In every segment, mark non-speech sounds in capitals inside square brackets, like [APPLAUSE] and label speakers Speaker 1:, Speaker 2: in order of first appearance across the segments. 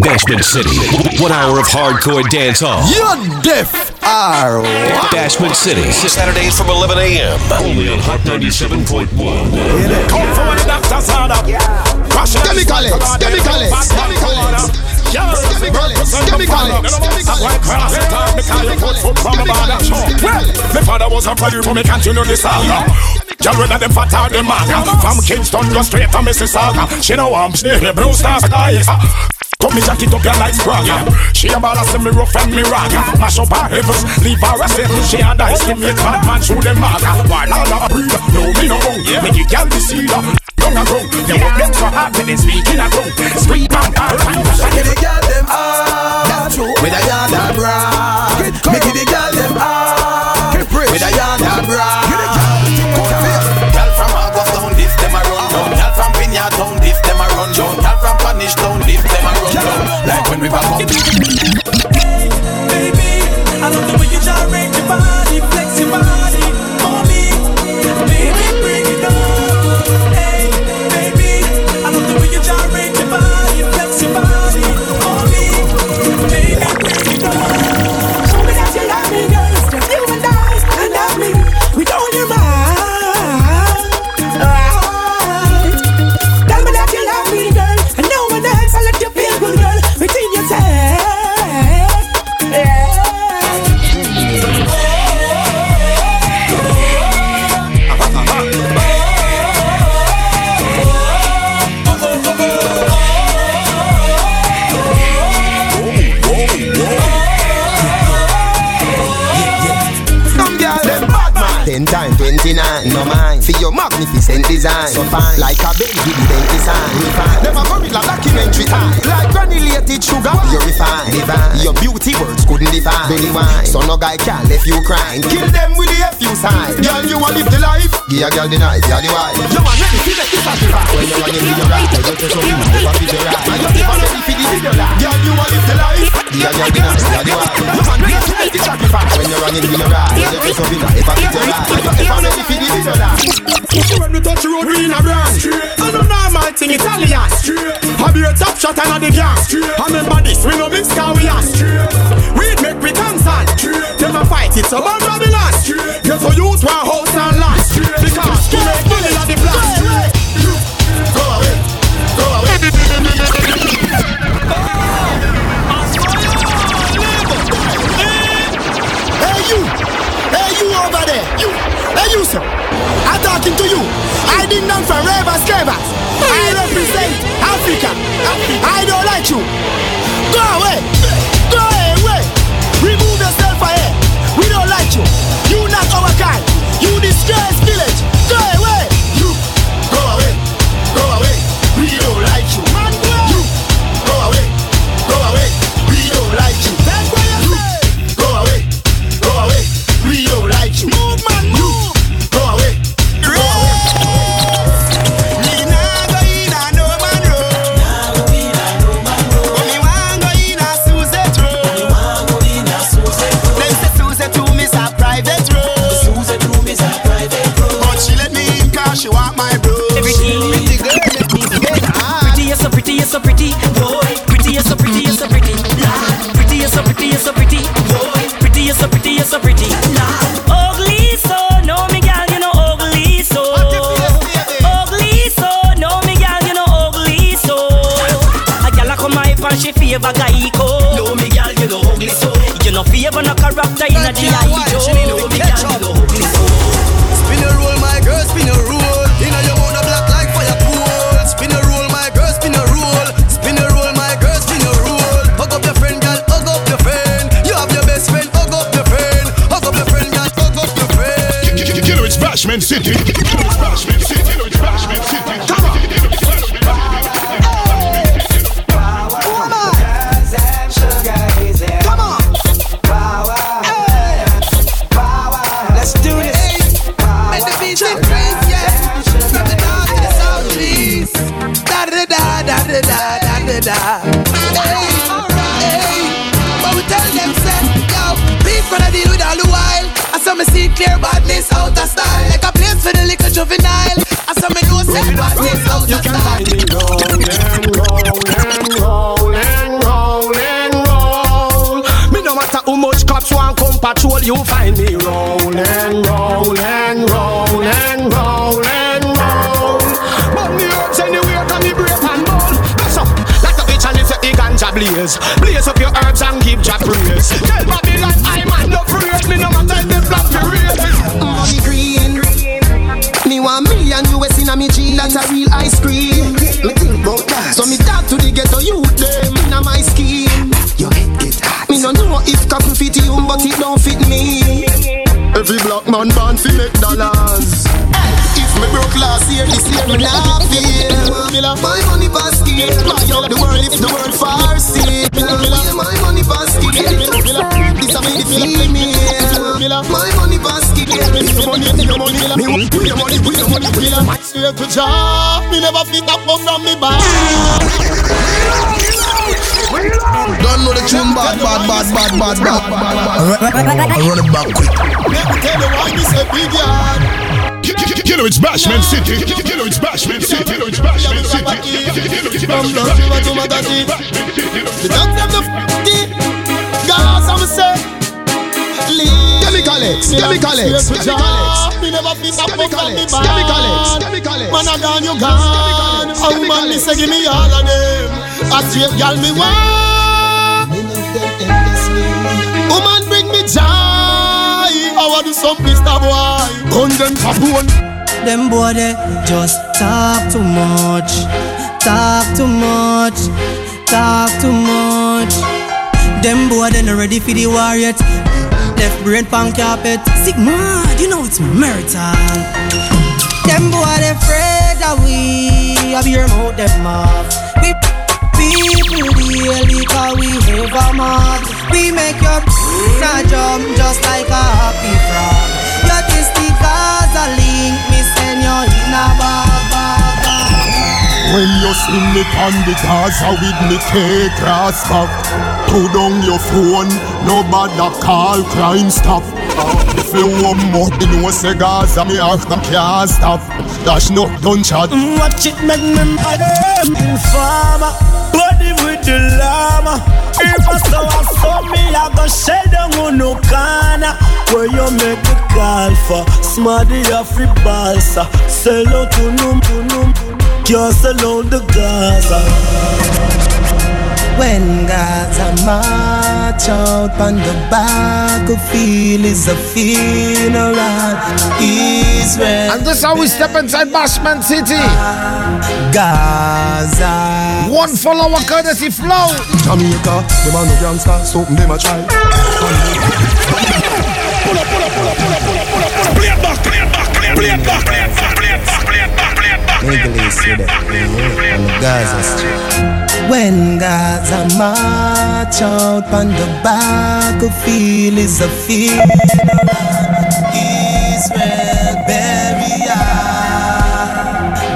Speaker 1: Dance City. One hour of hardcore dance hall.
Speaker 2: You're deaf. Are
Speaker 1: Dashwood City. Saturdays from 11 a.m. Only on Hot 97.1.
Speaker 3: Come
Speaker 2: forward and after Sada. Chemical X. Chemicalics. Chemical X.
Speaker 3: Well, my father was a prairie for me continue this saga. Jamrada them fat out them maga. From Kingston go straight to Mississauga. She know I'm the blue star skies. Put me jacket up your like Sprague She a ball say me rough and me raga Mash up her heavens, leave her a set. She a dice, give me a bad man through them maga While all a breathe, no me no own. Me give y'all the seed Young and grown, they walk them so hard When they speak in a tongue. Street man, all right
Speaker 4: Make the girl them hard With a yard and bra Make the girl Like when we back up
Speaker 5: girl the nice, girl the wise. No
Speaker 4: man, let me see the sacrifice. When you want to your life, you just show me your right. And you never ready for the video life. Girl, you want the life. The girl the nice, girl the wise. No man, let me the sacrifice. When you want to your life,
Speaker 3: you just show me shot and a the I remember this, we no mix cause we are We make we cancel Them a fight it, so man Babylon Get for youth one house and land Because we make money on the plan
Speaker 4: Go away. Go away over there! You! Hey you sir! I'm talking to you! I ding dong from Ravers Clavers! I represent Africa! I don't like you! Go away! Go away! Remove yourself from here! We don't like you! You not our kind! You disgrace
Speaker 5: so pretty, you're so pretty, lad. Ugly so, no me gal, you know ugly so. Ugly so, no me gal, you know ugly so. A gal a come hype and she favor guy co. No me gal, you know ugly so. You know favor no character in a the eye No me gal,
Speaker 3: Bashment City. Bashment City. City. Come on.
Speaker 4: Come on. Let's do this. Please. Da da da da da da da da. But we tell them, with all the while. I saw me see clear, by. You can find me roll and roll and roll.
Speaker 3: Me no matter how much cops want come
Speaker 6: patrol, you find me roll and roll and roll Burn the herbs anywhere, can me break and bone. Mess up, light up the channel, set the ganja blaze. Blaze up your herbs and give Jah praise. Tell me.
Speaker 2: That's a real ice cream. Me think about that. So me talk to the ghetto youth them in a my scheme. Your head get hot. Me no know if coffee fit you, but it don't fit me. Every black man born fi make dollars. If me broke last year, this year me not feel. Me like my money basket. Buy out the world if the world far farsi. My money basket. This a me the female. My money basket. Your money, money, me want your money, put your money, put your money. Straight to job, me never fit up come from me back.
Speaker 7: Don't know the tune bad, bad, bad, bad, bad, bad. I run it back quick.
Speaker 2: Let me tell you why this a big yard.
Speaker 3: Killer, it's Bashment City. Killer, it's Bashment City. Killer, it's Bashment City. Killer, it's Bashman
Speaker 2: Blood River to Magadi. The dog them the f***y. Gas I'm say.
Speaker 7: Chemical X, Chemical X, Chemical X.
Speaker 2: Me never fit up
Speaker 7: Chemical
Speaker 2: on me
Speaker 7: X, Chemical X, Chemical X.
Speaker 2: Man, I gone, you gone.
Speaker 7: X,
Speaker 2: How
Speaker 7: Chemical
Speaker 2: man, me say give me all of them. A straight gal me want. Woman bring me joy. I want do some Mr. Boy. Gun them capone.
Speaker 8: Them boy they just talk too much, talk too much, talk too much. Them boy they not ready for the war yet. Left brain pan carpet. Sigma, you know it's marital. Them boy they afraid that we have your mouth them off. We people the liquor we ever mad. We make your [LAUGHS] not jump just like a happy frog. Your tasty
Speaker 2: When you see me on the Gaza with me cake cross back Put down your phone, nobody call crime stop If you want more, you know say Gaza me ask them can't stop Dash no gunshot
Speaker 8: Watch it make me mad Informer. Body with the llama. If I saw a saw me I go shell down on no corner. Where you make the call for? Smarty off the balsa. Sell out to num to num Can't sell out the Gaza when Gaza march out on the battlefield is a funeral Israel
Speaker 7: And this is how we step inside Bashment City.
Speaker 8: Gaza.
Speaker 7: One follower courtesy flow.
Speaker 2: Jamaica, them a no gangster, something them a try
Speaker 8: When Gaza march out on the battlefield is a funeral. Israel burial.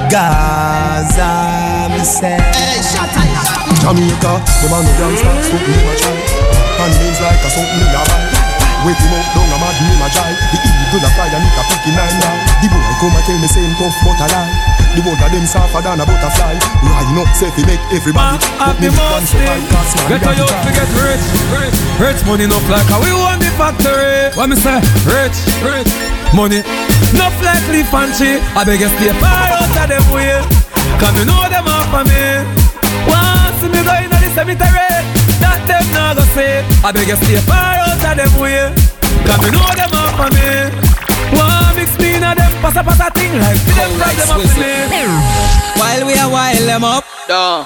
Speaker 8: Gaza, me say.
Speaker 2: Jamaica, them a no gangster, something them a try And names like a Wake him up, down a mad name a try The eagle a fly and it a pick in nine now The boy come and tell me same tough but a lie The one of them softer than a butterfly Line up, say fi make everybody ah, Put me down so I pass man
Speaker 9: Get a youth to get rich, rich, rich money enough like how we want the factory. What me say? Rich, rich, money. Enough like leaf and tree. I beg you stay far out of them way. Cause me know them off of me. Once me go in the cemetery, that them not go say. I beg you stay far out of them way. Cause me know them off of me. One mix me in a them pass a pass a thing like me them grab them up to me.
Speaker 8: While we a while them up,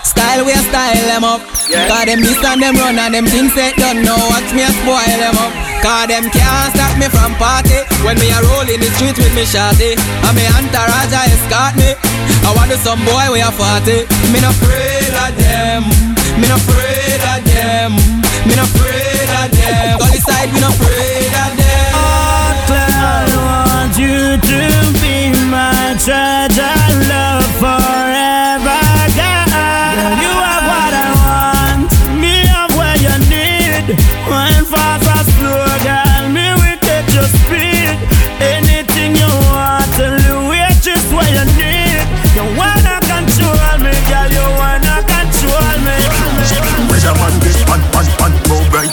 Speaker 8: style we a style them up. yeah. Cause them miss and them run and them things ain't done. Now watch me a spoil them up. Cause them can't stop me from party. When me a roll in the street with me shawty, and me entourage a escort me. I want to some boy we a party. Me no afraid of them. Me no afraid of them. Me no afraid of them. Gully side, me no afraid of them.
Speaker 10: I want you to be my treasure, love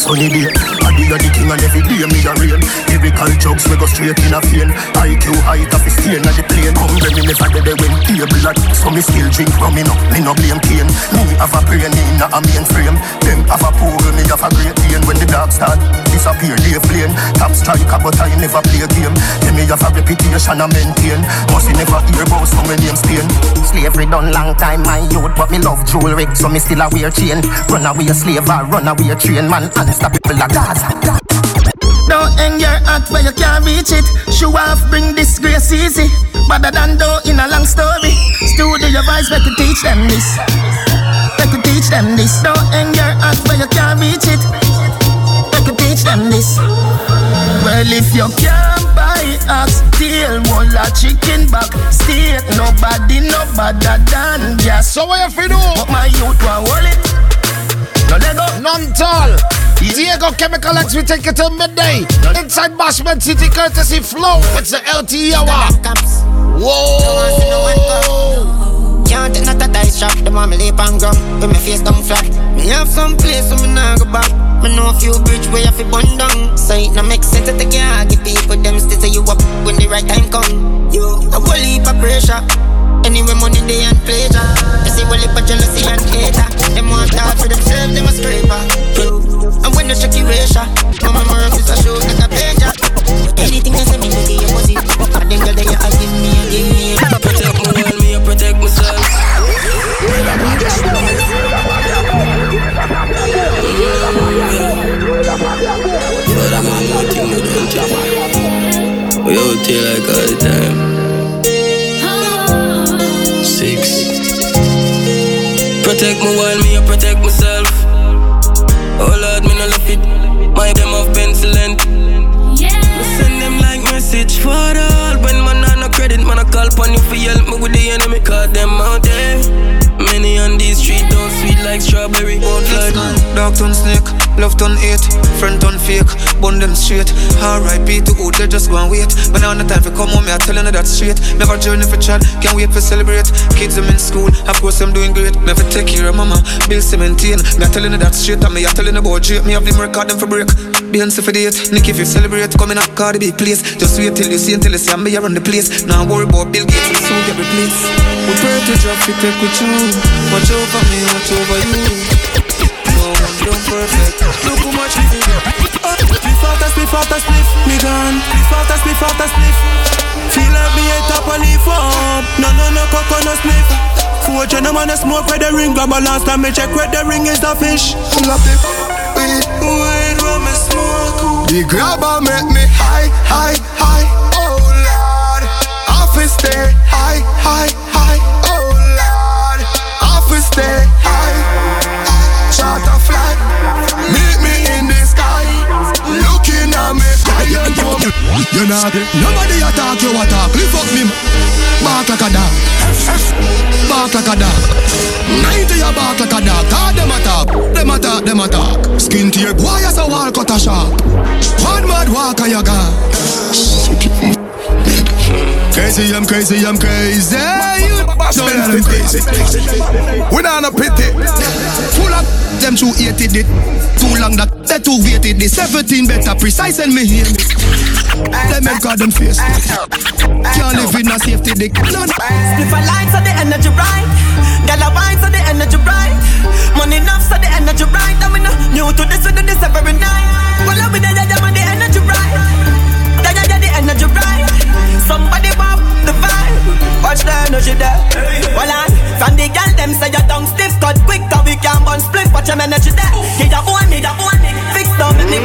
Speaker 2: sunny day I dig a the king and every day me a rain.
Speaker 11: Lyrical jokes we go straight in a vein. IQ height of a stain at the plane. Come when me never dead when table like so me still drink rum. Me no, me no blame cane. Me have a brain in a mainframe. Them have a pool, me have a great pain. When the dark start disappear, leave plane. Top striker, but I never play a game. Them me have a reputation I maintain. Must you never hear about so many names Spain. Slavery done long time, my youth, but me love jewelry, so me still a wear chain. Run away a slave or run away a train, man, unstoppable like Gaza.
Speaker 12: Don't hang your hat where you can't reach it. Show off, bring disgrace easy. Better than though in a long story. Studio your voice, make you teach them this. Make you teach them this. Don't hang your hat where you can't reach it. Make them this. Well, if you can't buy ox tail, wall a chicken back steak. Nobody, no better than gas.
Speaker 7: So what you fi do?
Speaker 12: But my youth want hold it. No Lego.
Speaker 7: None tall. Diego Chemical X, we take it till midday. Inside Bashment City, courtesy flow. It's the LTE hour. Whoa.
Speaker 13: Can't take not a dice shot, the want me leap and ground With my face down flat Me have some place where me nah go back Me know a few bridge where you fi burn down. So it no make sense to take your Give people them still say you up when the right time come. You, a whole heap of pressure. Anyway, money they and pleasure. You see whole heap of jealousy and hater Them want talk for themselves, them a scraper. You, and when they check your ratio Mama Murphy's a show like a pager Anything you say me, baby, you must it And then girl, they you give me, you give me
Speaker 14: Here like all the time. Six. Protect me while me, I protect myself.
Speaker 15: Dog turn snake, love turn hate, friend turn fake, bun them straight. R.I.P. to who they just go and wait. But now the time for come home, me I telling her that straight. Never journey for chat, can't wait for celebrate. Kids them in school, of course I'm doing great. Never take care of mama, bill seventeen. Me I telling her that straight, and me I telling her about Drake. Me have them record them for break. Beyonce for date, Nick if you celebrate, coming up Cardi B place. Just wait till you see until you see me around the place. Now worry about Bill Gates, will soon get replaced. We pray to drop we take with you. Watch over me, watch over you. No done perfect. Look how much we do.
Speaker 16: Spliff after spliff after spliff, me gone. Spliff after spliff after spliff. Feel like me a top and leaf up. No, no, no, coconut spliff. Four gentlemen a smoke where the ring grab a last time me check where the ring is the fish.
Speaker 11: I love the weed,
Speaker 16: Weed when me smoke.
Speaker 11: the grabber make me high, high, high. Oh Lord, office stay high, high, high.
Speaker 17: Nobody attack you attack Lift up me Bark like a dog. Bark like a dog. Ninety a bark like a dog. Cause them attack Them attack, them attack Skin tear boy as a wall cut a shark. One mad walker you got Crazy, I'm crazy, I'm crazy. You know that I'm crazy We not no pity Full of them too hated it Too long that they too waited this 17 better precise and me hear me They make God them face Can't live in a safety dick None
Speaker 18: Split a line so the energy right. Girl a wine so the energy right. Money enough so the energy right. I'm in new to this we do this every night. Well I be the yeah, man the energy right. Yeah yeah yeah the energy right. Somebody pop the vibe. Watch the energy there. Well on from the girl them say your tongue stiff cut quick 'cause we can burn split. Watch your energy there. Get your own me, your own me. Fix down me me.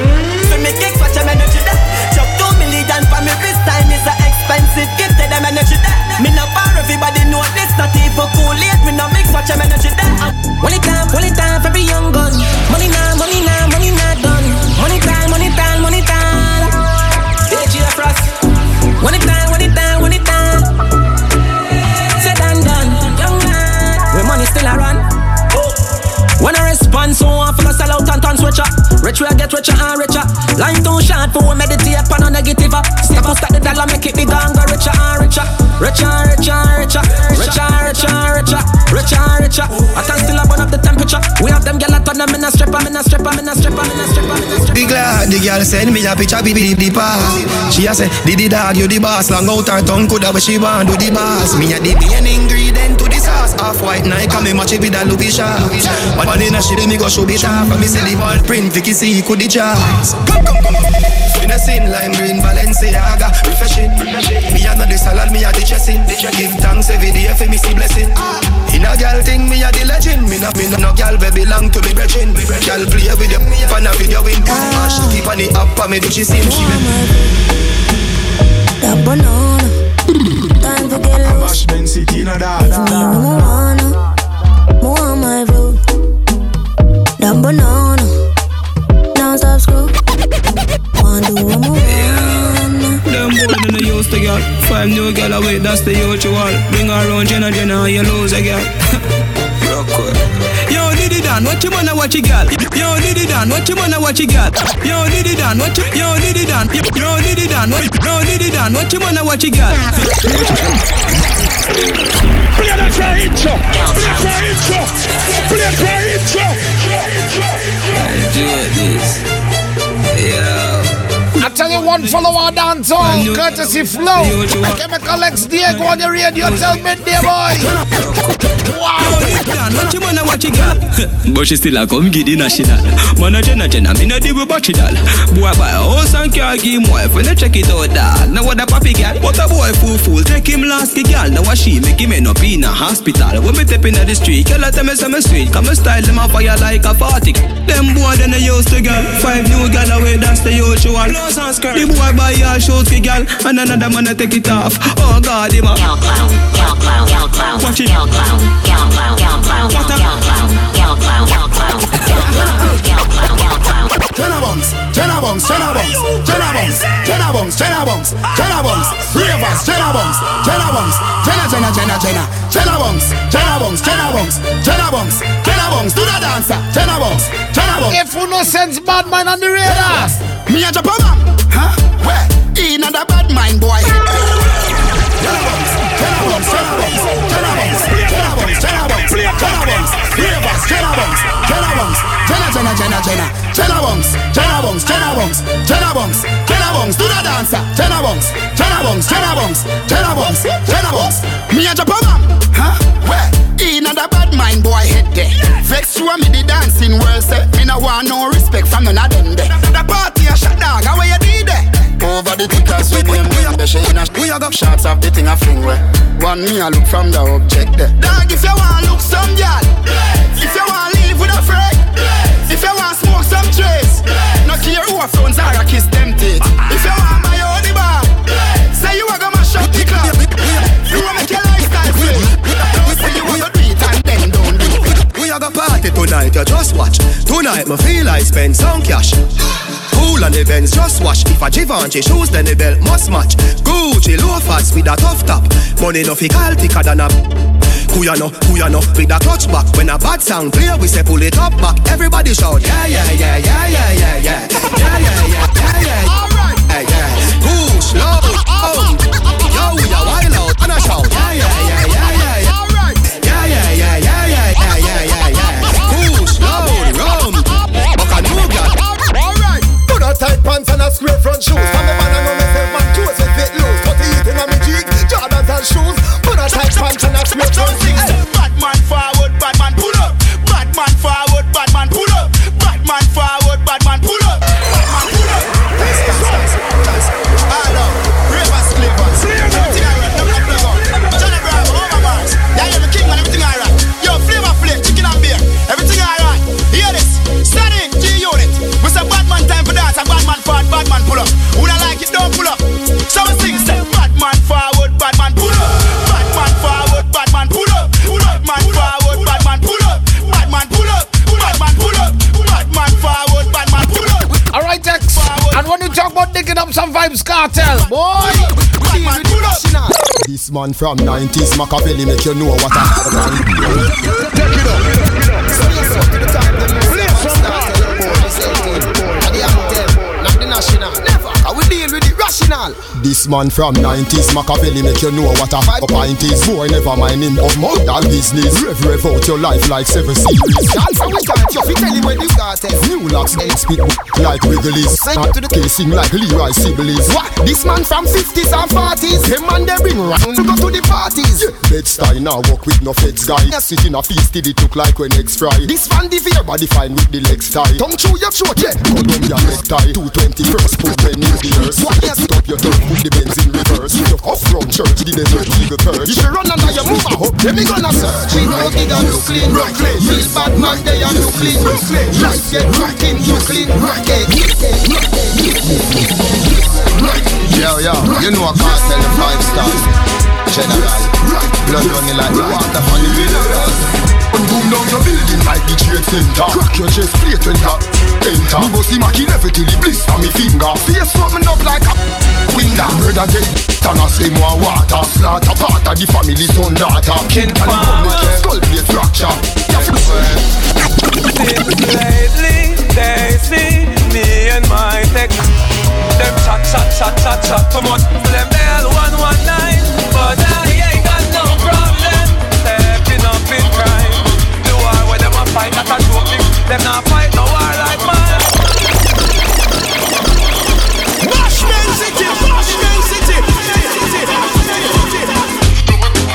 Speaker 18: Me kicks watch your energy there. Chuck two million for me wrist time is a expensive gift. Tell them energy there. Me no bar everybody know this not even cool late. Me no mix watch your energy there.
Speaker 19: One it time, one it time every young gun. Money now, money now, money not done. Money time, money time, money time. AJ Frost. One time, one time, Rich will get richer and richer. Line too short for we meditate on a negative. Uh, Step up, stack the dollar, make it bigger and go richer and richer. Richer and richer and richer. Richer and richer and richer. Richer and richer. I can still burn up the temperature. We have them gyal a turn them in a stripper, in a stripper, in a stripper, in a stripper, in a
Speaker 17: the girl send me a picture, baby, the pass. She a say, Diddy dog, you the boss. Long out her tongue, coulda but she want do the boss. Me a the main the sauce. Half white Nike, me match it with a shot. But one in a shit, me go show it off. And me see the ball print, Vicky see, could the chance. Come, come, come. Finessing, lime green, Balenciaga, refreshing. Me a not the salad, me a the dressing. Give thanks every day for me see blessing. In a girl thing, me a the legend. Me not, me not no girl, baby, belong to me brethren. Girl play with you, fan a video win. And ah, she keep on the up, and me do she sing. She.
Speaker 20: Time to get loose.
Speaker 3: Bash on, no that.
Speaker 20: It's more on my road. Dumb banana, non-stop screw. Want to a more.
Speaker 21: Them boys than they used to get Five new away, that's the usual Bring her around, Jenna, Jenna, you lose again [LAUGHS] Rock down, what you wanna watch it girl? Yo, did it down, what you wanna watch it girl? Yo, did it down, what you did it down, yo did it down, what yo did it down, what you wanna watch it girl?
Speaker 3: Play that intro, play for intro, play for intro.
Speaker 21: I do this, yeah.
Speaker 7: I tell you one follower dance on courtesy flow. Chemical X Diego on the radio. Tell me, dear boy.
Speaker 21: Dan, what you wanna watch you gal? But she still a come giddy national Man a Jenna Jenna, me no deal with battery doll Boy buy a house and car, give him wife When you check it out dog, now what a papi gal What a boy fool fool, take him last ki gal Now a she make him end up in a hospital. When me step in the street, girl a tell me say me sweet. Come me style them a fire like a party Them boy then they used to gal Five new girl away, that's the usual and skirt. The boy buy your shoes for girl, and another man a take it off. Oh God, him a. Girl clown, girl clown, girl clown. Watch it. Girl clown, girl clown, girl clown, girl clown, girl clown, girl clown, girl clown, girl clown.
Speaker 4: Jenna Bongs, Jenna Bongs, Jenna Bongs, Jenna Bongs, Jenna Bongs, Jenna Bongs, Jenna Bongs, Ravens, Jenna Bongs, Jenna Bongs, Jenna Jenna Jenna Jenna, Jenna Bongs, Jenna Bongs, Jenna Bongs, Jenna Bongs, Jenna Bongs, do the dancer, Jenna Bongs, Jenna Bongs.
Speaker 7: If you no sense bad man on the radar.
Speaker 4: Me a drop. Huh? Where? In a bad mind boy. Me a drop a huh? Where? In a bad mind boy head there. Vex you and me the dancing world set. Me no want no respect from none of them there a shot dog, how you did there? Over the tickers with them them the shade a We a got shots of the thing a fling where One me a look from the object there. Dog if you want look some girl If you want live with a friend. If you want smoke some trace. No care who a phones are a kiss them teeth. Uh-uh. If you want my own the bar. Say you a go mash up the club. You want make your lifestyle free. Don't say you want do it and then don't do it.
Speaker 17: We a go party tonight, you just watch. Tonight, me feel I spend some cash. Cool on the bends, just wash. If a Givenchy shoes, then the belt must match. Gucci loafers with a tough top. Money no fi call thicker than a. Who ya know, who ya know, with a clutch back When a bad sound clear, we say pull it up back Everybody shout, yeah, yeah, yeah, yeah, yeah, yeah, yeah Yeah, yeah, yeah, yeah, yeah, Alright, yeah, yeah Push, loud, oh Yo, we a wild out, and a shout, yeah, yeah
Speaker 4: pants square front shoes. From the man I know myself man clothes will fit loose. Cut the heat in a me jeans Jordans and shoes. Put a tight pants and a square front shoes.
Speaker 22: Bad man forward, man
Speaker 4: from 90s Machiavelli make you know what I'm Take it up.
Speaker 2: This man from 90s, Machiavelli make you know what a hype pint is. Boy, never mind him of mortal business. Rev, rev out your life like seven series.
Speaker 23: Dance how we start, you tell him when you it.
Speaker 2: New locks, they spit like Wrigley's.
Speaker 23: Sing
Speaker 2: to the casing like Leroy Sibbles.
Speaker 23: What? This man from 50s and 40s. Him and they bring round to go to the parties.
Speaker 2: Yeah. Bed-Stuy now walk with no feds guy.
Speaker 23: Yes.
Speaker 2: Sit in a feast, it look like when eggs fry.
Speaker 23: This man the fear.
Speaker 2: Body fine with the legs tie.
Speaker 23: Tongue chew your throat, yeah.
Speaker 2: Columbia necktie. 220 first put when in the earth.
Speaker 23: What? Yes.
Speaker 2: Stop your turf, put the Benz in reverse. You off front church, the desert eagle perch.
Speaker 23: If you run under your move, I hope them me gonna search. We know it a Brooklyn, Brooklyn. Real bad man, they are Brooklyn, Brooklyn. Life get rockin', Brooklyn, rockin'.
Speaker 22: Yo, yo, you know I can't tell the five stars. General, blood running like water from the river.
Speaker 2: And boom down your building like the trade center. Crack your chest plate when you enter. Me go see Mackie level till the blister me finger. Face something up like a window. Brother get I say more water. Slaughter part of the family son daughter. Ken can come with skull fracture.
Speaker 9: Lately, they see me and my tech. Them chat, chat, chat, chat, chat too much. Them bell one one nine, but I ain't got no problem. Stepping up in crime. The war where them a fight, that a joke. Them not fight no war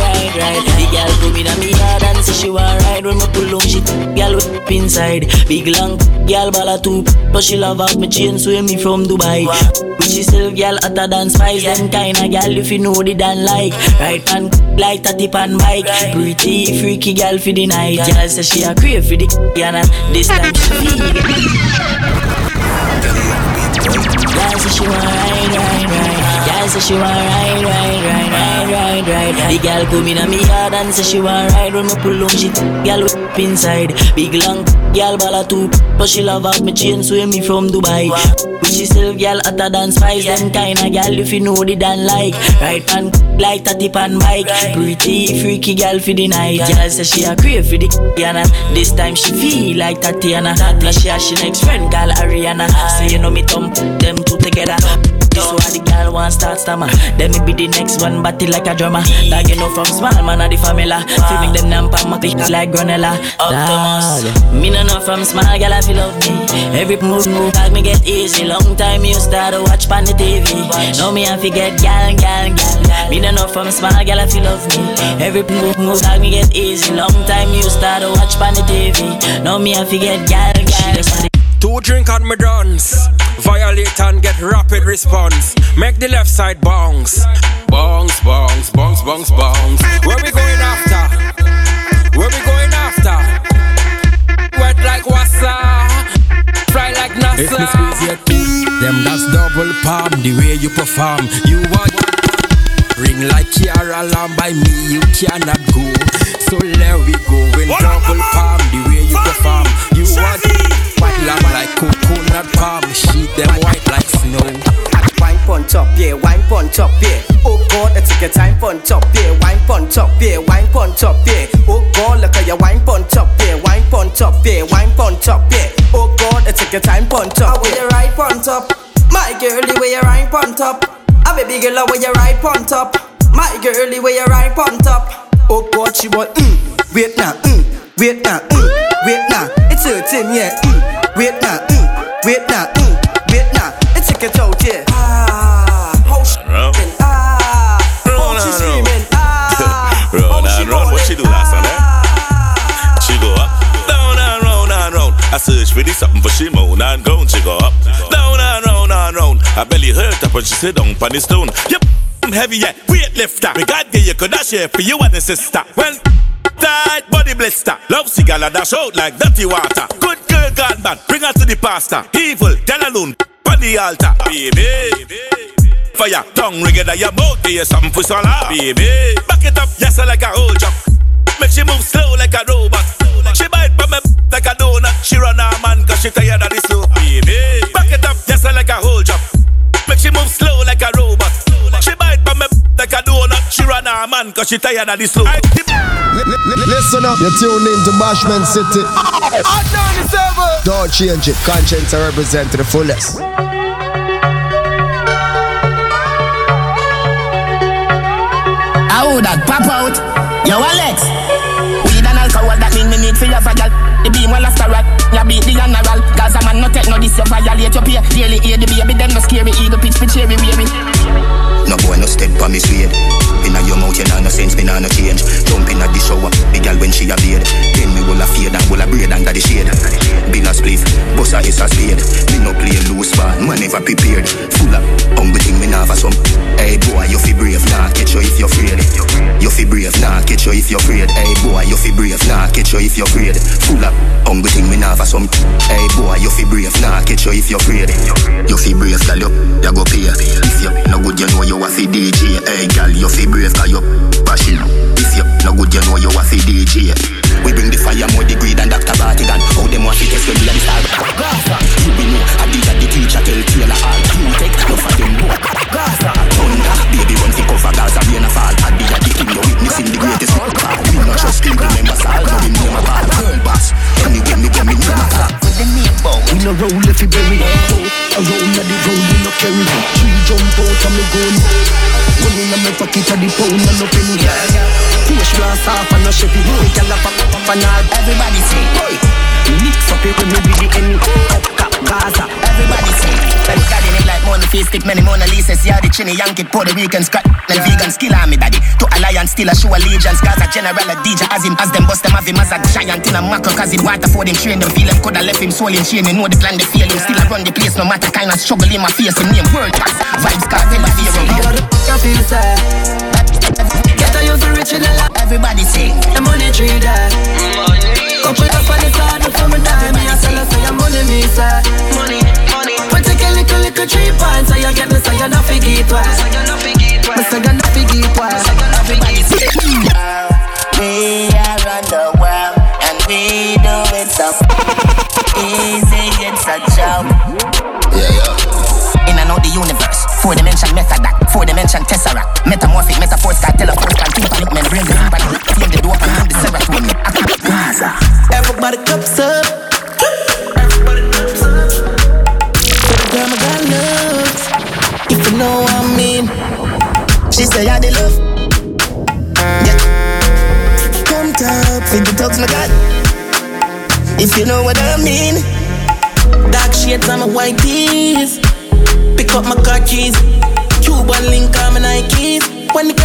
Speaker 24: ride, ride. The girl come in me yard and say she want ride when me pull on she girl with inside. Big long girl ball a two, but she love out me chain swim me from Dubai. But she still girl hotter than spice. Them kinda girl if you know the dan like. Right hand like a tip and bike. Pretty freaky girl for the night. Girl say she a crave for the [LAUGHS] and this time she. Girl say she want ride, ride, ride. Girl say she want ride, ride, ride, ride, ride, ride. The girl come in on me yard and say she want ride when me pull on she girl with up inside. Big long girl ball a two, but she love out me chain swim me from Dubai. But she still girl hotter than spice. Them kinda girl if you know the dan like. Right hand like a tip and bike. Pretty freaky girl for the night. Girl say she a crave for the uh, this time she feel like Tatiana. Plus she has she next friend called Ariana. So you know me thumb them two together. This why the girl want start stammer. Then me be the next one, batty like a drummer. Like you know from small man of the family. Filming them nampa matic like granella. Dog. Me no know from small girl I feel love me. Every move move like me get easy. Long time you start to watch pan the TV. Know me I forget gal gal gal. Me no know from small girl I feel love me. Every move move like me get easy. Long time you start to watch pan the TV. Know me I forget gal gal.
Speaker 25: Two drink on me dance. Violate and get rapid response. Make the left side bounce. Bounce, bounce, bounce, bounce, bounce. Where we going after? Where we going after? Wet like wassa. Fly like NASA.
Speaker 26: If me squeeze your teeth, them that's double palm. The way you perform, you want ring like Kiara Lamb by me, you cannot go. So there we go in double palm. The way you perform,
Speaker 19: top, yeah. Oh God, I take your time pon top, yeah, wine pon top, yeah, wine pon top, yeah. Oh God, look at your wine pon top, yeah, wine pon top, yeah, wine pon top, yeah. Oh God, I take your time pon top,
Speaker 27: I wear you right pon top. My girl, the way you right pon top. A baby girl, I wear you right pon top. My girl, the way you right pon top.
Speaker 19: Oh God, she want, mm, wait now, mm, wait now, mm, wait now. It's her thing, yeah, mm, wait now, mm, wait now, mm, wait now. It's a get out, yeah.
Speaker 28: I search for this something for she moan and groan. She go up, down and round and round. I belly hurt up when she sit down on the stone. Yep, I'm heavy, yeah, weight lifter. Me God you could I share for you and the sister. Well, tight body blister. Love cigar dash out like dirty water. Good girl, God man, bring her to the pastor. Evil, tell alone, on the altar. Baby. baby Fire, tongue ring it at your mouth, give you something for swallow, baby. Back it up, yes, like a whole jump. Make she move slow like a robot. She bite from me like a donut. She run her man cause she tired of the slow, baby. Back it up, yes, I like a whole jump. Make she move slow like a robot. She bite from me like a donut. She run her man cause she tired of the slow.
Speaker 17: Listen up, you're tuned in to Bashment City. I [LAUGHS] Don't change it. Conscience I represent to the fullest.
Speaker 12: How that pop out? Yo, Alex. Alcohol, that mean me need for your girl. The beam will after rat. Ya beat the general. Gaza man no take no this, you violate your peer. Daily hear the baby, them no scary. Eagle pitch, pitch, cherry, baby.
Speaker 11: No boy no step on me suede. Inna your mouth you nah no sense, me nah no change. Jump inna the shower, the girl when she a bathe. Then me will a fade and will a braid under the shade. Bill a spliff, bust a is a spade. Me no play loose man, man never prepared. Full up, hungry thing me nah for some. Hey boy, you fi brave, nah catch you if you're afraid. You fi brave, nah catch you if you're afraid. Hey boy, you fi brave, nah catch you if you're afraid. Full up, hungry thing me nah for some. Hey boy, you fi brave, nah catch you if you're afraid. You fi brave, girl, you, you go pay. If you no good, you know you a fi DJ. Hey girl, you fi brave, cause you passion. If you no good, you know you a DJ. We bring the fire more degree than Dr. Bartigan. How them want to test when we are the star. Gaza, you be know, I did that the teacher tell Taylor all. You take no for them boy. Gaza, thunder, baby run fi cover Gaza rain a fall. I did that the king, you witnessing the greatest. We not just king, remember Saul, no we name a ball. Girl boss, the bow, we no roll if you bury. Around the road we no carry. Three jump out and me gun. Money in my pocket a the pound and no penny. Push glass off and no Chevy. We gyal a pop up and all. Everybody say, boy. Mix up it when me with the enemy. Cap Gaza. In it like Mona Face stick many Mona Lisa. See how the chinny Yankee Puerto Rican scratch. Like vegan skill on me daddy. To alliance still a show allegiance. Gaza general a DJ as him as them bust them have him as a giant in a macro. Cause it water for them train them feel him coulda left him soul in chain. You know the plan they feel him still a run the place no matter kind of struggle in my face. Him name world class. Vibes cartel a fear him.
Speaker 29: You feel sad. Eh? Get a youth rich in the life.
Speaker 12: Everybody sing.
Speaker 29: The money tree that. Couple up on the side before me die. Me a sell us say your money me say.
Speaker 12: Money, money.
Speaker 29: We take a little little three points so you get me so you not forget why.
Speaker 12: So you not forget why.
Speaker 29: Me say you not forget why.
Speaker 12: Everybody sing. We are on the world and we do it so easy. It's a joke.
Speaker 30: Yeah, yeah.
Speaker 12: In and out the universe. Four dimension method that. Four dimension tesseract. Metamorphic metaphors got telephone can tympanic membrane the impact. Feel the dope and the serotonin. Gaza.
Speaker 29: Everybody cups up.
Speaker 12: She say I the love. Yeah.
Speaker 29: Come top.
Speaker 12: Think the talks my God. If you know what I mean.
Speaker 29: Dark shades on my white tees. Pick up my car keys. Cuban link on my Nikes. When the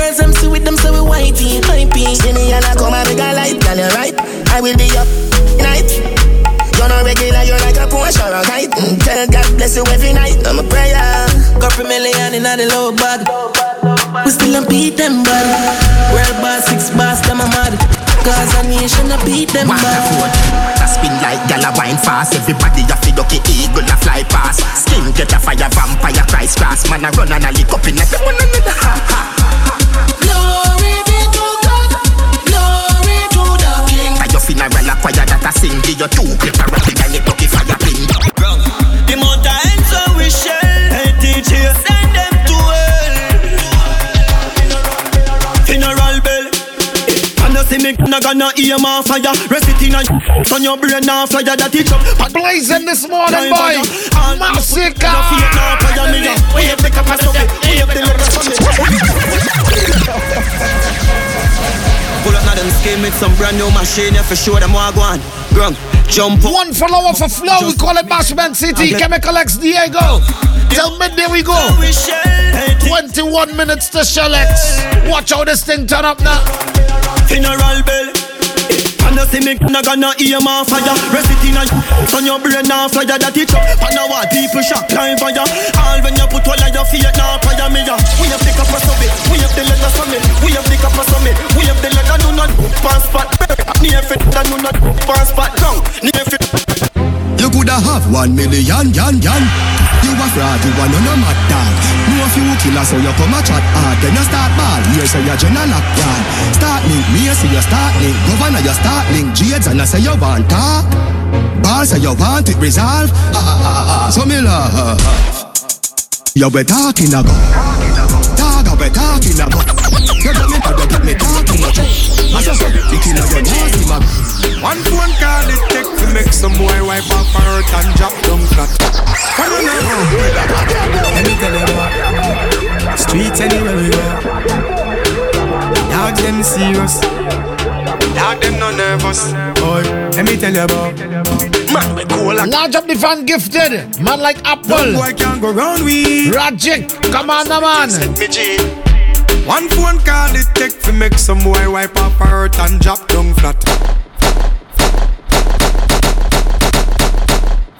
Speaker 29: them bad. World boss, six boss, them a mad. Cause a nation a beat them bad.
Speaker 12: spin like gal a wine fast. Everybody a fi ducky eagle a fly past. Skin get a fire, vampire Christ cross. Man a run and a lick up in a one another. Ha ha.
Speaker 29: Glory be to God. Glory to the King.
Speaker 12: By your funeral a choir that a sing. Give you two clip a
Speaker 23: me gonna gonna my fire Rest it in a On your brain now flyer that it up
Speaker 7: Blazing this morning, boy. Massacre.
Speaker 23: We have the capacity We have the Pull up now them scheme with some brand new machine Yeah for sure them go on Grung Jump up
Speaker 7: One follower for flow, we call it Bashment City. Chemical X Diego. Till midday we go. 21 minutes to Shell. Watch how this thing turn up now.
Speaker 23: Funeral bell And you see me gonna gonna hear my fire. Rest it in a On your brain now flyer that it up. And now what people shock climb fire All when you put all of your feet now fire me ya. We have the copper summit We have the leather summit We have the copper summit We have the leather do not pass spot Near fit that do not pass spot Down Near fit
Speaker 17: You coulda have one million, yan, yan. Fraud, you a none of mad dog. Know a few killers, so you come a chat hard. Then you start ball, here say you general lock yard. Start link, me say you start link. Governor, you start link. Jades and I say you want talk. Ball say you want it resolve. Ah, ah, ah, ah. So me love. You be talking a be talking a go. You got me, you got me talking much. I said, it in your nasty man.
Speaker 21: One phone call it take to make some boy wipe off her hurt and drop down flat. Come on now.
Speaker 31: Let me tell you what. Streets anywhere we go. Dog them serious. Dog them no nervous. Boy, let me tell you about. Man, we cool like.
Speaker 7: Large up the fan gifted. Man like Apple.
Speaker 21: No boy can go round we.
Speaker 7: Rajic. Come on, the man.
Speaker 21: One phone call it take to make some boy wipe off her hurt and drop down flat.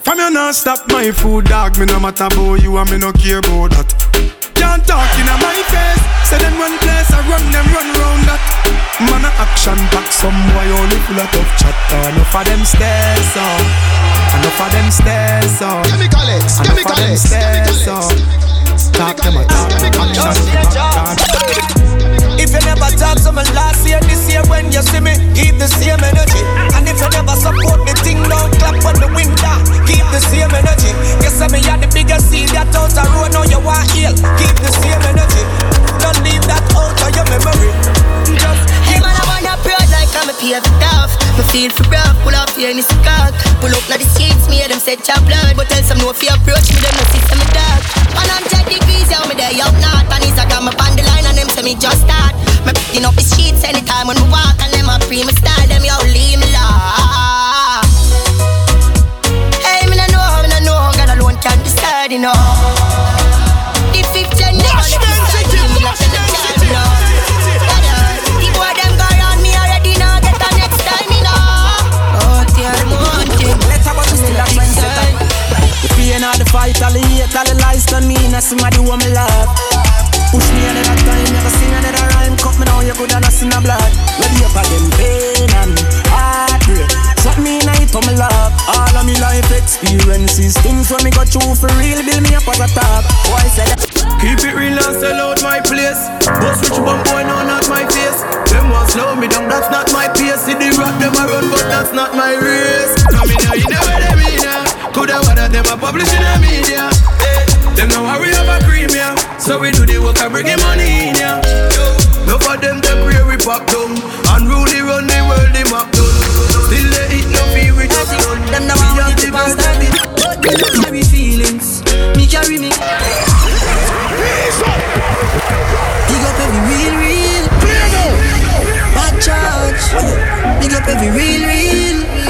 Speaker 21: From you not stop my food, dog. Me no matter about you and me no care about that. Can't talk in my face. Say them run place, I run them run round that. Man a action back, some boy only full of tough chatter. Enough of them stairs up, enough of them stairs up.
Speaker 22: Chemical X, Chemical X,
Speaker 21: stairs
Speaker 32: off. Feel for rough, pull here in the cock. Pull up now the streets, me hear them set your blood. But tell some no fear approach me, them no system me dog. 100 degrees, yeah, me there up north. And it's a got me on the line and them say me just start. Me picking up the sheets anytime when we walk and them a free me style.
Speaker 33: Lies done me, and somebody who me love. Push me another time, never sing another rhyme. Cut me now, you coulda not seen a blood. Ready up again, pain and heartbreak. Shut me in it for me love. All of me life experiences, things when me go through for real, build me up as a top. Boy said.
Speaker 21: Keep it real and sell out my place. Boss rich bum boy, no, not my face. Them want slow me down, that's not my pace. See the rock, them a run, but that's not my race. Come in here, you know where they mean now. Coulda one of them a publishing the media. Hey, them know how we have a premium. So we do the work and bring the money in ya. No for them, them pray we pop down. Unruly run the world, they map down. Still they eat no fee, we just done.
Speaker 31: Them the one with the past that did. But me no carry feelings. Me carry me. Big up every real, real. Bad charge. Big up every real, real.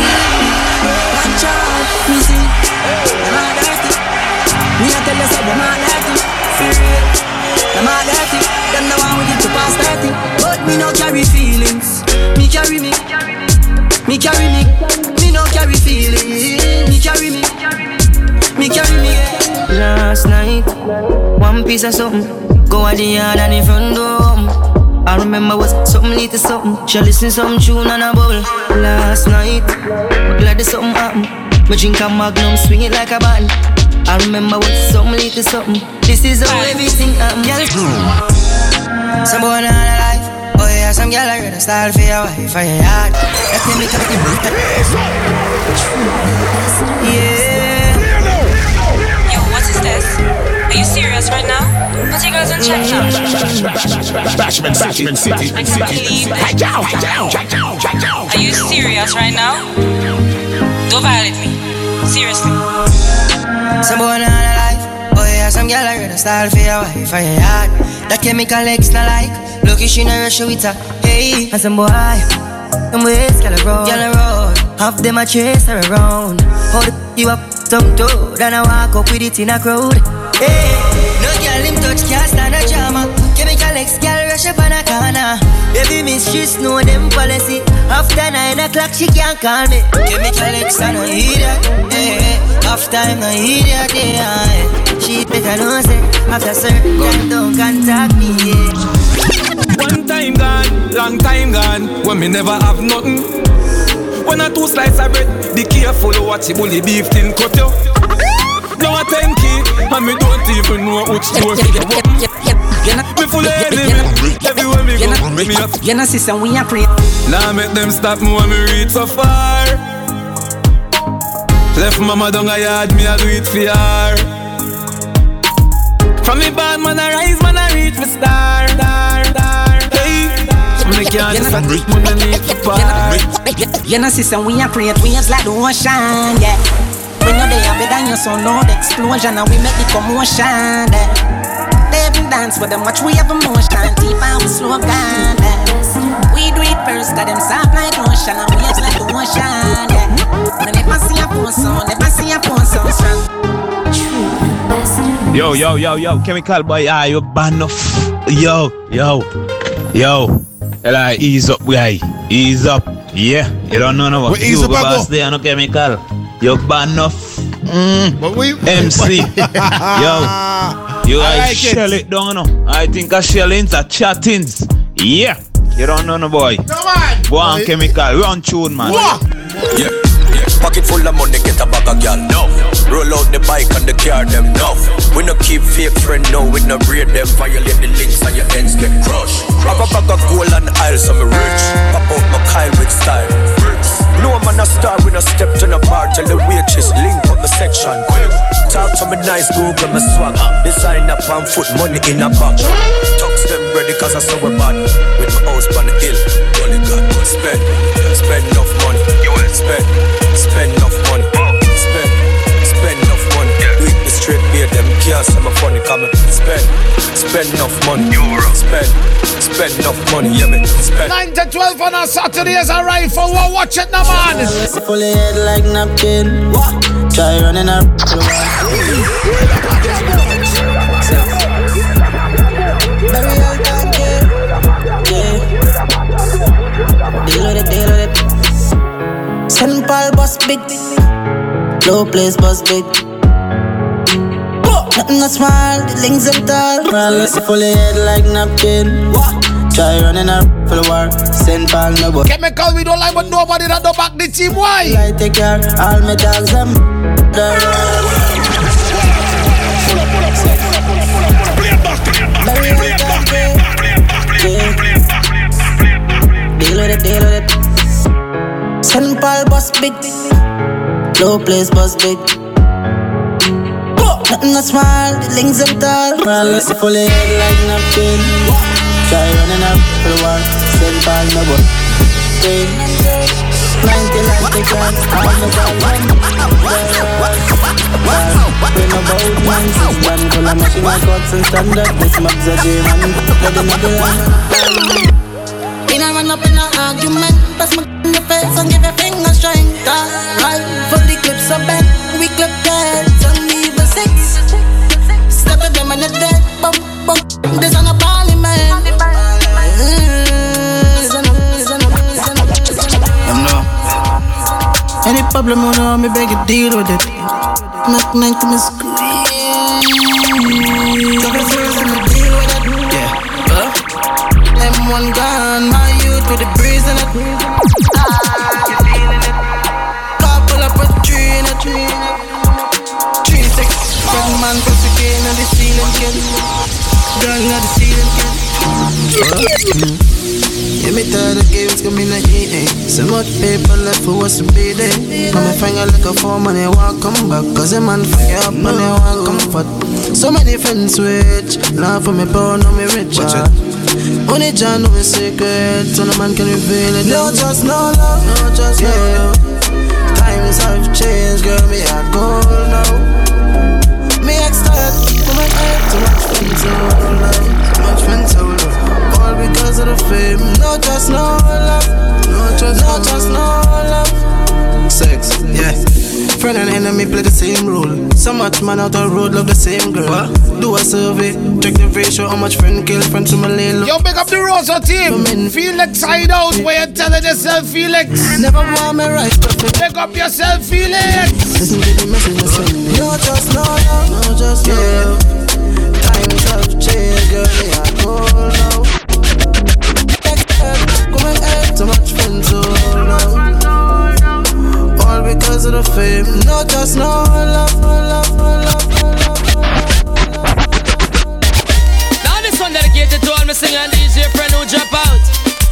Speaker 31: Carry feelings. Me carry me. Me carry me. Me no carry feelings. Me carry me. Me carry me.
Speaker 32: Last night, one piece of something. Go at the yard and the front door. I remember was something little something. She listen some tune and a bubble. Last night, glad there's something happen. Me drink a magnum, swing it like a band. I remember was something little something. This is how everything happen, girl. Some boy not alive. Yeah, some girl I ready style for your wife, for your yard. Let me come to Yeah.
Speaker 34: Yo, what is this? Are you serious right now? Put your girls in check now.
Speaker 3: Bashment City, City,
Speaker 34: I can't believe Are you serious right now? Don't violate me. Seriously.
Speaker 32: Some boy not alive. Oh yeah, some girl I ready style for your wife, for your yard. That chemical X not like. Lucky she no rush with her. Hey, and some boy, them ways girl a road, girl a road. Half them a chase her around. Hold you up, some toe, then I walk up with it in a crowd. Hey, no girl him touch can't stand a drama. Chemical X girl rush up on a corner. Baby miss she know them policy. After nine o'clock she can't call me. Chemical X I no hear that. Hey, half time no hear that. Yeah, she better know say after certain time don't contact me. Yeah.
Speaker 9: One time gone, long time gone, when me never have nothing. When I two slices of bread, be careful what you bully beef tin cut you. Now a ten key, and me don't even know which door to go up. Me full of enemy, everywhere me go, me up.
Speaker 31: You know, sister, we are pray.
Speaker 9: Now make them stop me when me reach so far. Left mama down a yard, me a do it for her. From me bad man I rise, man I reach for star, star, star. Hey, me can't
Speaker 33: You know, money need to. You know, sister, we are create waves like the ocean, yeah. We know they are better than you, so no the explosion, and we make the commotion, yeah. They even dance with them, watch we have emotion, deep and we slow down, yeah. We do it first, got them soft like ocean, and waves like the ocean, yeah. Me never see a phone sound, never see a phone sound strong.
Speaker 35: Yo, yo, yo, yo, chemical boy, ah, you ban off. Yo, yo, yo. Ela, ease up, guy. Ease up. Yeah, you don't know no what.
Speaker 7: Well, ease
Speaker 35: you
Speaker 7: up,
Speaker 35: go
Speaker 7: I go.
Speaker 35: there, no chemical. You ban off.
Speaker 7: Mm, but we
Speaker 35: MC. [LAUGHS] yo. You
Speaker 7: I
Speaker 35: I
Speaker 7: like it.
Speaker 35: shell it down, no. I think a shellings are chattings. Yeah. You don't know no boy.
Speaker 7: No man.
Speaker 35: Go on chemical. Run tune, man.
Speaker 28: Yeah, yeah. Pocket full of money, get a bag of gal. No. Roll out the bike and the car, them. No. We no keep fake friend, no. We no braid them. Violate the links and your ends get crushed. Have a bag of gold and aisles, so me rich. Pop out my Kyle with style. No man a star, we no step to the bar. Tell the waitress, link up the section. Talk to me nice, Google my swag. Design up on foot, money in a box. Talks them ready, cause I saw we bad. With my house on the hill. Only God, spend, spend enough money. You will spend straight them can't say my funny. Come spend, spend enough money. Spend, spend enough money. Yeah, me spend.
Speaker 7: 9 to 12 on a Saturday is alright for what? Watch it now, man.
Speaker 36: Fully head like napkin. Try running a Burial time, yeah. Yeah. Deal with it, deal with it. St. Paul bus big. Low place bus big. Nothing not small, the links them tall. Well, fully head like napkin. What? Try running a full of war. St. Paul no boy.
Speaker 7: Chemical, we don't like but nobody that do back the team. Why?
Speaker 36: I take care, all my dogs them. Deal with it, deal with it. St. Paul bus big. Low place bus big. Nothing not small, the links them tall. Well, it's fully head like napkin. Try running up for the war. St. Paul no boy. Hey. 90 like the gun, all the gun. We no bout man, gun, full machine and cuts and standard. This mob's a J-man, ready na the run. In a run up in a argument, press my in the face and give a finger strength. Right, for the clips of bed, we clip heads problem on know me beg you deal with it. Knock knock me scream. Couple first and me deal with it. Yeah. Huh? Them one gone, my youth with the breeze in it. Ah, you feeling it? Couple up a tree in it. Three six. Man press again on the ceiling kid. Girl on the ceiling kid. Yeah, me tired of games coming a eating. So much paper left for us to be eh. there. My finger like a form and they want come back. Cause a man fire up and they want comfort. So many friends switch. Now for me poor, now me rich. Only John know his secret. So no man can reveal it. No, just no love. No, just no love. Times have changed, girl. Me a gold now. Me excited. For my head, too much fun, so love. Too much fun, so love. All because of the fame. No, just no love. No, just no, just no love. Sex, yeah. Friend and enemy play the same role. So much man out the road love the same girl. Do a survey, check the ratio, how much friend kill friend to my lane.
Speaker 7: Yo, big up the Rosa team. Felix side out where you telling yourself, Felix.
Speaker 36: Never want me right, perfect.
Speaker 7: Big up yourself, Felix.
Speaker 36: Listen to the message I send. No, just no love. No, just no love. Times have changed, girl. Me a gold now. Too much fun, so now. All because of the fame. No, just no love, no love, no love, no love.
Speaker 37: Now this one dedicated to all my singer and DJ friend who drop out.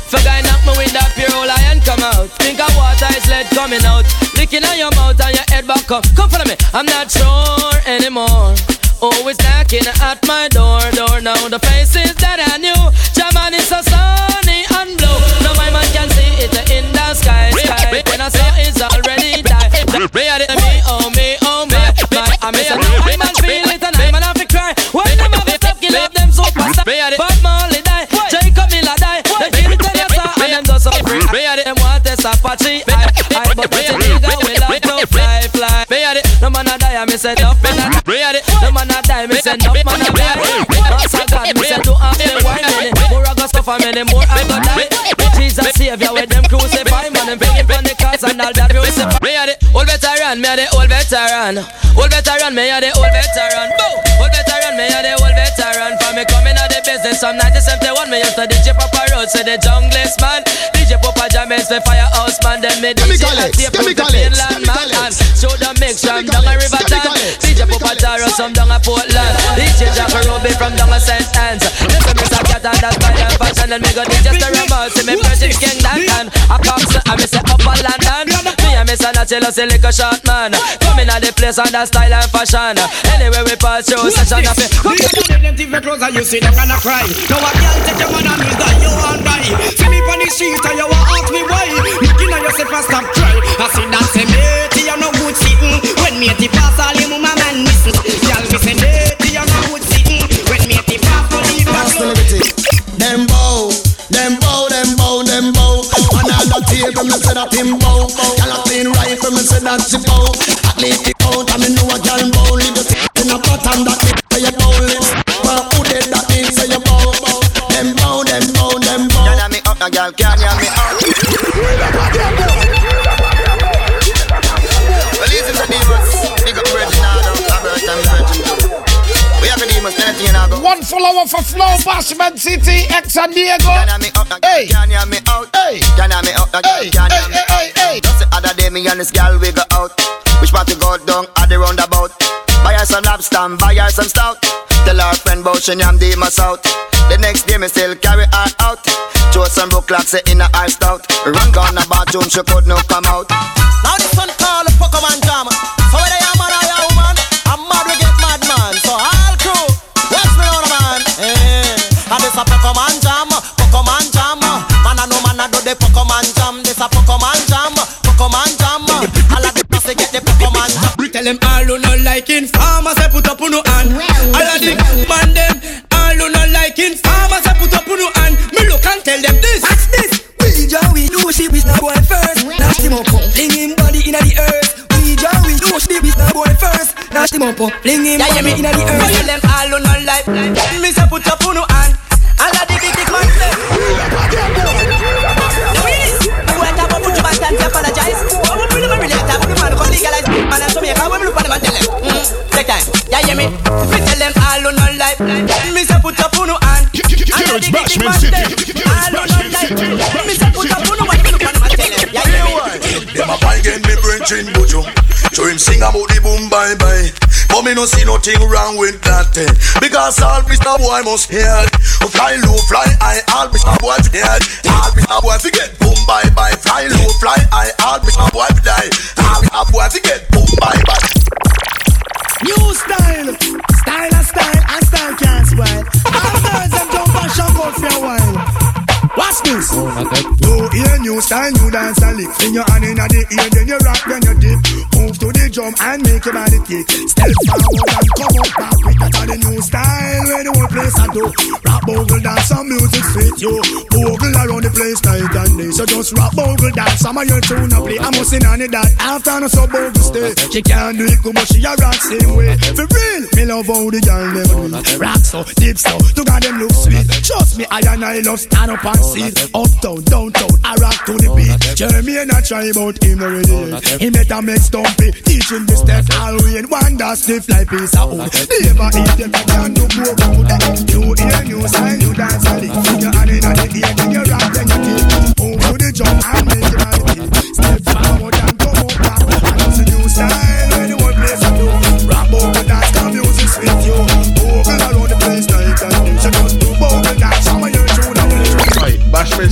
Speaker 37: For guy knock my window up, your whole iron come out. Think of water is lead coming out. Licking on your mouth and your head back up. Come follow me, I'm not sure anymore. Always knocking at my door, door now. The faces that I knew, Apache. I but what you nigga we love to fly, fly. Me a it, no man a die, me say tough man a Me a it, no man a die, me say tough man a Me a it, Master God, me say do have me wine many. More I go suffer many, more I go die. Jesus Savior with them crucify man, them it on the cross and all that crucify. Me a the old veteran, me a the old veteran, old veteran, me a the old veteran. Old veteran, me a the old veteran. For me coming the business from 1971, me used to DJ Papa Road, say the junglist man. DJ Papa James, the firehouse man. Then me DJ Active from the Finland man. And show the mix from down a river town. DJ Papa Taro, some down a Portland. DJ Jack Ruby from down a St. Anne's. Listen, me say cat and that style and fashion. And me go DJ Stereo, see me Virgin King Duncan. I come, I me say upper London. Me me say not tell us a short man. Coming at the place on that style and fashion. Anyway, we pass through session of it.
Speaker 19: Them clothes and you see them gonna cry. Now a girl take your man and me that you want die. See me on the street and you want ask me why. Looking at yourself and stop cry. I see that say matey you no good sitting. When matey pass all him mama man missing. Say
Speaker 17: that him bow. Girl a clean rifle, me say that she bow. At least it out, and me know a girl bow. Leave the stick in a and that means say you bow. But who did that means say you bow. Them bow, them bow, them bow.
Speaker 22: Can you me up, a girl? Can
Speaker 7: One follower for Flow, Bashment City, X San Diego.
Speaker 22: Hey, can you me out? Hey, can you me out? Hey, can you me out? Just the other day, me and this girl we go out. Which part to go down at the roundabout? Buy her some lobster, buy her some stout. Tell her friend about she yam the mas out. The next day me still carry her out. Throw some book clocks say in a her stout. Run down the bathroom, she could not come out.
Speaker 19: Now this one call a Pokemon drama. So whether you're a man or you're woman, I'm mad we a Pokemon jam, Pokemon jam. All of the pussy get the Pokemon jam. Tell them all who not liking farmers, I put up on no hand. All of the man them, all who not liking farmers, I put up on no hand. Me look and tell them this. What's this? We jaw we do she with the boy first. Nash him up, fling him body inna the earth. We jaw we do she with the boy first. Nash him up, fling him body inna the earth. Tell them all who not like, me say put up on no hand. All of the hear me. Tell them all who not like. Me say put up on no hand. All of the big big man say. All who not like. Me say put up on no hand. Me look at them and tell them. Yeah, hear me.
Speaker 38: Them a buy get me branching bujo. Show him sing about the boom bye bye. But me no see nothing wrong with that eh. Because all Mr. Boy must hear Fly low, fly high, all Mr. Boy hear All Mr. Boy forget boom bye bye Fly low, fly high, all Mr. Boy die All Mr. Boy forget boom bye bye
Speaker 19: New style, style and style, and style can't spoil. All girls them jump and shock out for a while. Watch this. Oh you hear new style, new dance and lick. Fling your hand inna the ear, then you rock, then you dip. Move to the drum and make your body kick. Step forward and come up back quick. That's how the new style where the whole place a do. Rock bogle dance, some music fit you. Bogle around the place night and day. So just rock bogle dance, some of your tune a play. I must in on it that after no so bogle stay. She can't do it good, but she a rock same way. For real, me love how the girl them do. Rock so, deep so, to God them look sweet. Trust me, I and I love stand up and sit. Uptown, downtown, I rock to the beat. Jeremy and I try about him already. He better make stumpy, teaching the step all way and wonder stiff like piece of wood. Never eat them, I can't do more good. You hear new style, you dance a lick. Your hand in the ear, then you rock, then you kick. Move to the jump and make body kick. Step forward and come up back. And it's a new style,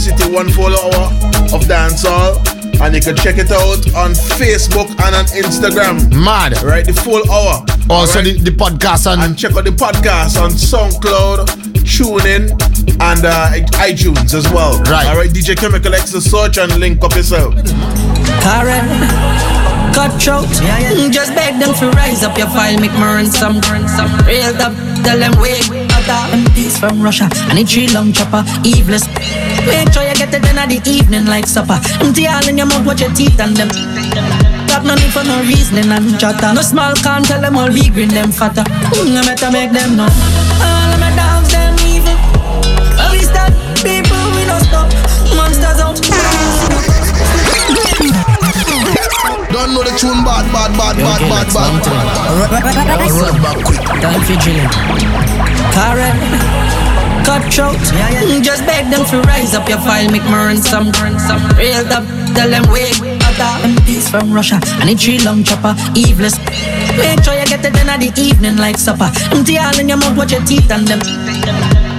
Speaker 39: City, one full hour of dancehall. And you can check it out on Facebook and on Instagram.
Speaker 7: Mad.
Speaker 39: Right, the full hour.
Speaker 7: Also,
Speaker 39: Alright?
Speaker 7: the, the podcast on.
Speaker 39: And check out the podcast on SoundCloud, TuneIn, and uh, iTunes as well. Right. All right, DJ Chemical X, the search and link up yourself.
Speaker 36: Karen, cutthroat. Just beg them to rise up your file, make me run some, run some real up. Tell them wait,
Speaker 29: butter. MPs from Russia, and it's tree long chopper, eveless. Make sure you get it in at the evening like supper. Empty all in your mouth, watch your teeth and them. Got no need for no reasoning and chatter. No small can't tell them all we green them fatter. Mm, I better make them know. All of my dogs them evil. We start people we don't stop. Monsters out.
Speaker 17: Don't know the tune bad, bad, bad, bad, bad, bad.
Speaker 29: Run back quick. Time for drilling. Karen. Cutthroat, mm, just beg them to rise up your file, make me run some real up. Tell them wake other MPs from Russia, and it's tree long chopper, eveless. Make sure you get it in at the evening like supper. Empty all in your mouth, watch your teeth and them.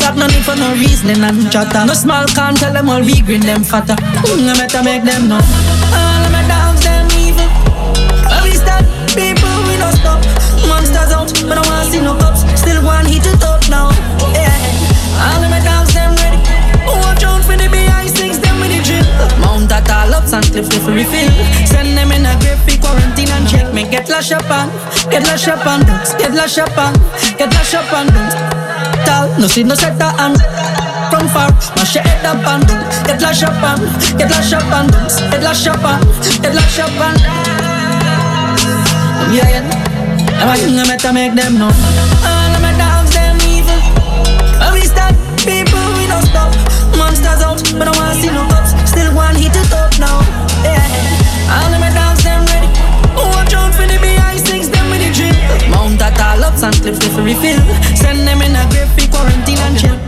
Speaker 29: Got no need for no reasoning and chatter. No small can't tell them all we green them fatter. Mm, I better make them know. All of my dogs them evil. When we start people we don't stop. Monsters out, but I wanna see no cops. Still one hit it up now. Yeah. All of my dogs them ready. Watch out for the behind six them with the drill. Mount at all ups and cliff if refill. Send them in a grave quarantine and check me. Get lash up on, get lash up on, get lash up on, get lash up on. Tall, no see no set on. From far, mash your head up and. Get lash up on, get lash up on, get lash up on, get lash up on. Yeah, yeah. I'm a better make them know. up. Monsters out, but I wanna see no guts. Still one hit it up now. Yeah. All of my dogs, them ready. Watch out for the BI six, them with the drip. Mount at all ups and clips refill. Send them in a grave, quarantine and chill.